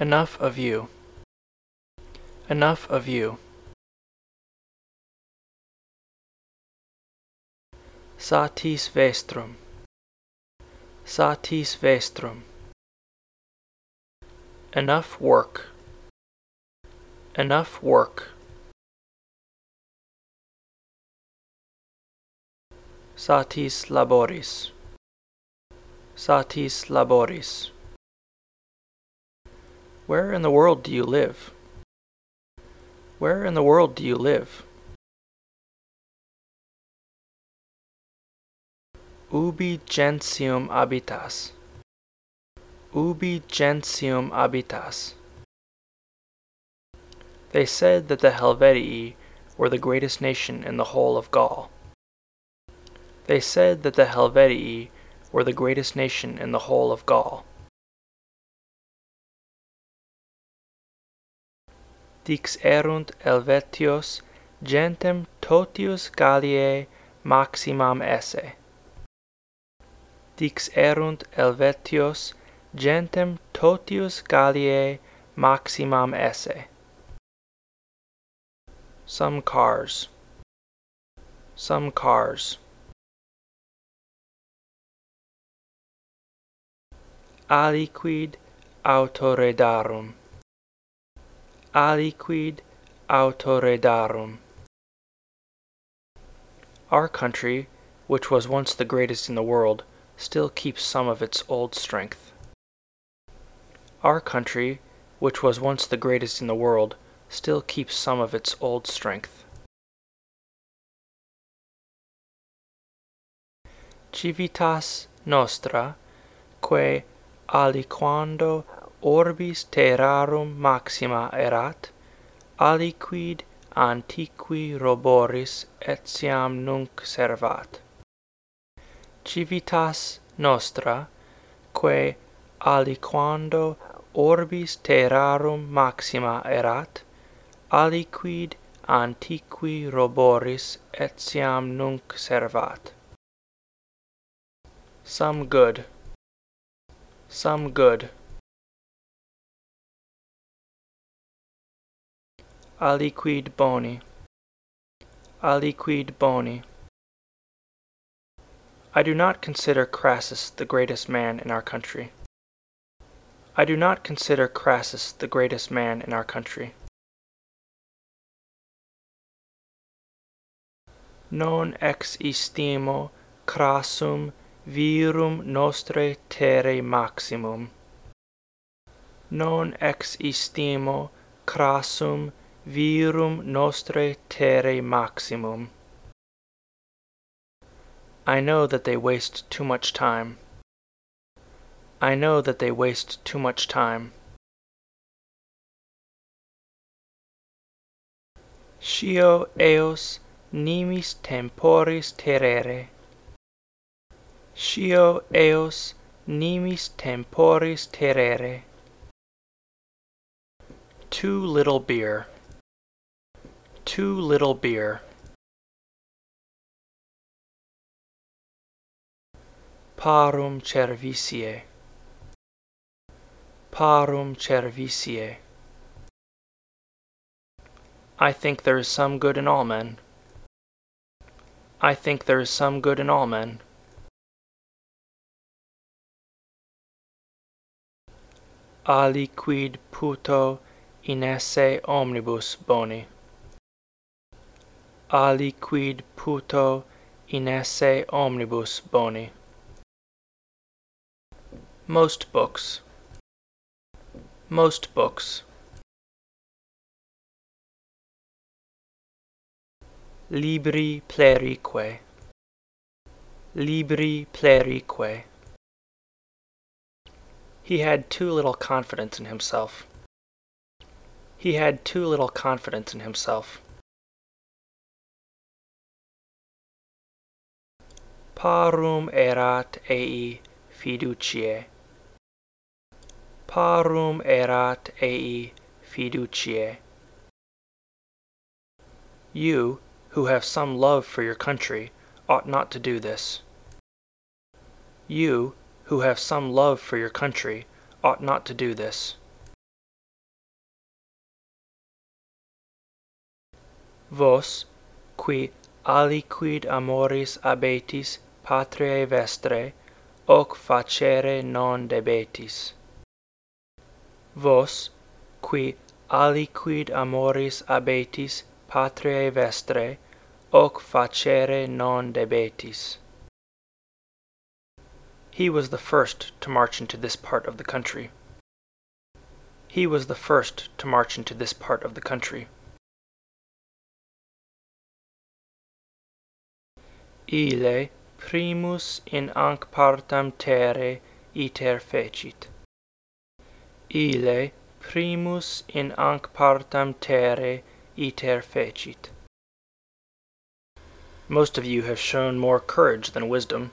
Enough of you. Enough of you. Satis vestrum. Satis vestrum. Enough work. Enough work. Satis laboris. Satis laboris. Where in the world do you live? Where in the world do you live? Ubi gentium habitas? Ubi gentium habitas? They said that the Helvetii were the greatest nation in the whole of Gaul. They said that the Helvetii were the greatest nation in the whole of Gaul. dix erunt Helvetios, gentem totius Galliae maximam esse. Dix erunt Helvetios, gentem totius Galliae maximam esse. Some cars. Some cars. aliquid autoredarum. Aliquid autoredarum Our country, which was once the greatest in the world, still keeps some of its old strength. Our country, which was once the greatest in the world, still keeps some of its old strength. Civitas nostra, quae aliquando orbis terrarum maxima erat, aliquid antiqui roboris etiam nunc servat. Civitas nostra, quae aliquando orbis terrarum maxima erat, aliquid antiqui roboris etiam nunc servat. Some good. Some good. Aliquid boni. Aliquid boni. I do not consider Crassus the greatest man in our country. I do not consider Crassus the greatest man in our country. Non ex estimo crassum virum nostre terre maximum. Non ex estimo crassum virum nostre terre maximum. I know that they waste too much time. I know that they waste too much time. Scio eos nimis temporis terere. Scio eos nimis temporis terere. Too little beer. Too little beer. Parum cervisiae. Parum cervisiae. I think there is some good in all men. I think there is some good in all men. aliquid puto in esse omnibus boni. Aliquid puto in esse omnibus boni. Most books. Most books. Libri plerique. Libri plerique. He had too little confidence in himself. He had too little confidence in himself. Parum erat ei fiducie. Parum erat ei fiducie. You, who have some love for your country, ought not to do this. You, who have some love for your country, ought not to do this. Vos, qui aliquid amoris abetis patriae vestre, hoc facere non debetis. Vos, qui aliquid amoris abetis patriae vestre, hoc facere non debetis. He was the first to march into this part of the country. He was the first to march into this part of the country. Ile primus in anc partam terre iter fecit. Ile primus in anc partam terre iter fecit. Most of you have shown more courage than wisdom.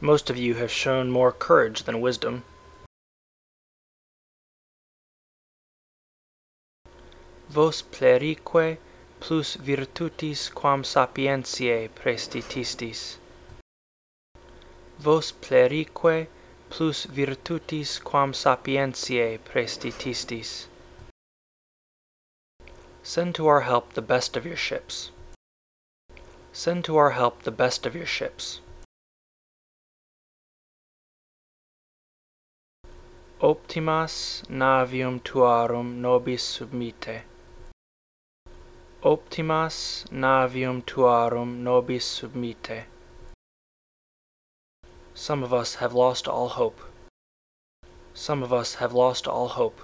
Most of you have shown more courage than wisdom. Vos plerique plus virtutis quam sapientiae prestitistis. Vos plerique plus virtutis quam sapientiae prestitistis. Send to our help the best of your ships. Send to our help the best of your ships. Optimas navium tuarum nobis submite. Optimas navium tuarum nobis submite. Some of us have lost all hope. Some of us have lost all hope.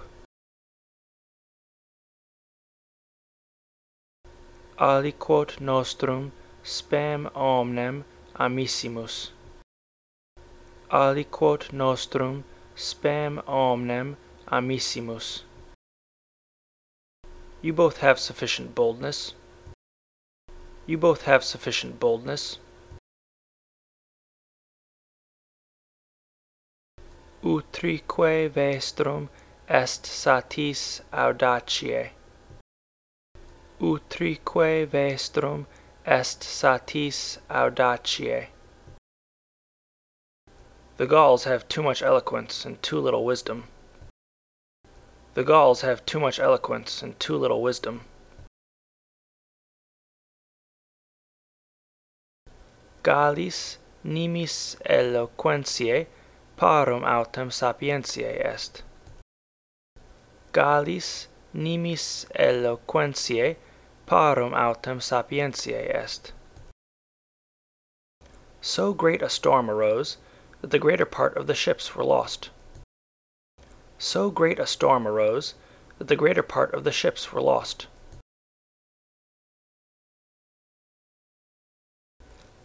Aliquot nostrum spem omnem amissimus. Aliquot nostrum spem omnem amissimus. You both have sufficient boldness. You both have sufficient boldness. Utrique vestrum est satis audaciae. Utrique vestrum est satis audaciae. The Gauls have too much eloquence and too little wisdom. The Gauls have too much eloquence and too little wisdom. Gallis nimis eloquentiae parum autem sapientiae est. Gallis nimis eloquentiae parum autem sapientiae est. So great a storm arose that the greater part of the ships were lost. So great a storm arose that the greater part of the ships were lost.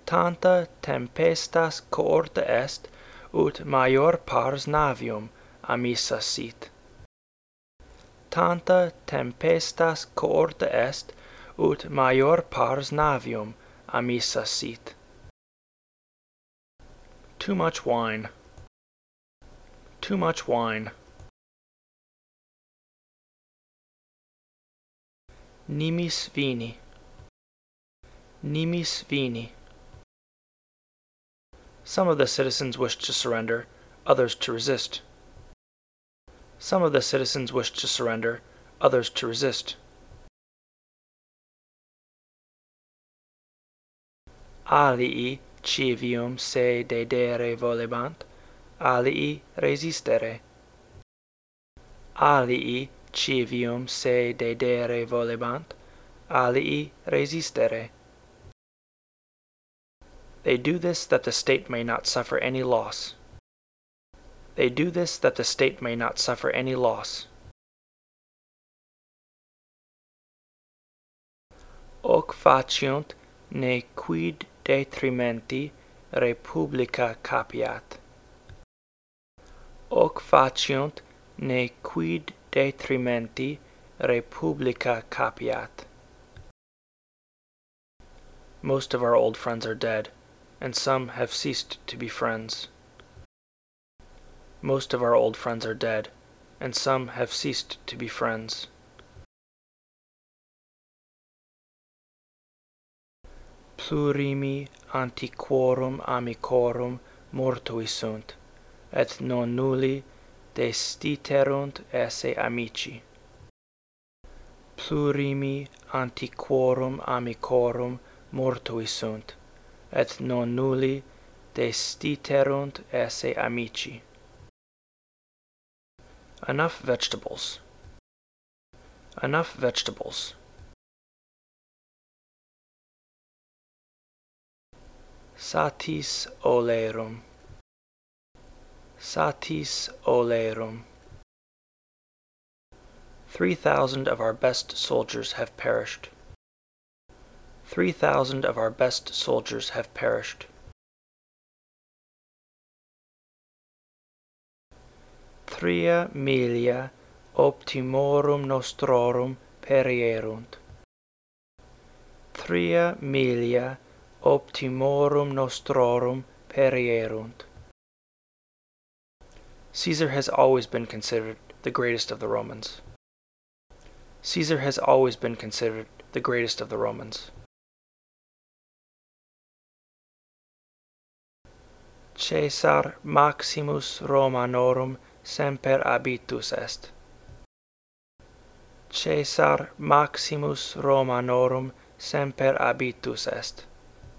Tanta tempestas coorta est, ut major pars navium amissa sit. Tanta tempestas coorta est, ut major pars navium amissa sit. Too much wine. Too much wine. Nimis vini. Nimis vini. Some of the citizens wished to surrender, others to resist. Some of the citizens wished to surrender, others to resist. Alii civium se dedere volebant, alii resistere. Alii civium se dedere volebant, alii resistere. They do this that the state may not suffer any loss. They do this that the state may not suffer any loss. Hoc faciunt ne quid detrimenti republica capiat. Hoc faciunt ne quid detrimenti republica capiat. Most of our old friends are dead, and some have ceased to be friends. Most of our old friends are dead, and some have ceased to be friends. plurimi antiquorum amicorum mortui sunt, et non nulli destiterunt esse amici. Plurimi antiquorum amicorum mortui sunt, et non nulli destiterunt esse amici. Enough vegetables. Enough vegetables. Satis olerum. Satis olerum. Three thousand of our best soldiers have perished. Three thousand of our best soldiers have perished. Tria milia optimorum nostrorum perierunt. Tria milia optimorum nostrorum perierunt. Caesar has always been considered the greatest of the Romans. Caesar has always been considered the greatest of the Romans. Caesar maximus Romanorum semper habitus est. Caesar maximus Romanorum semper habitus est.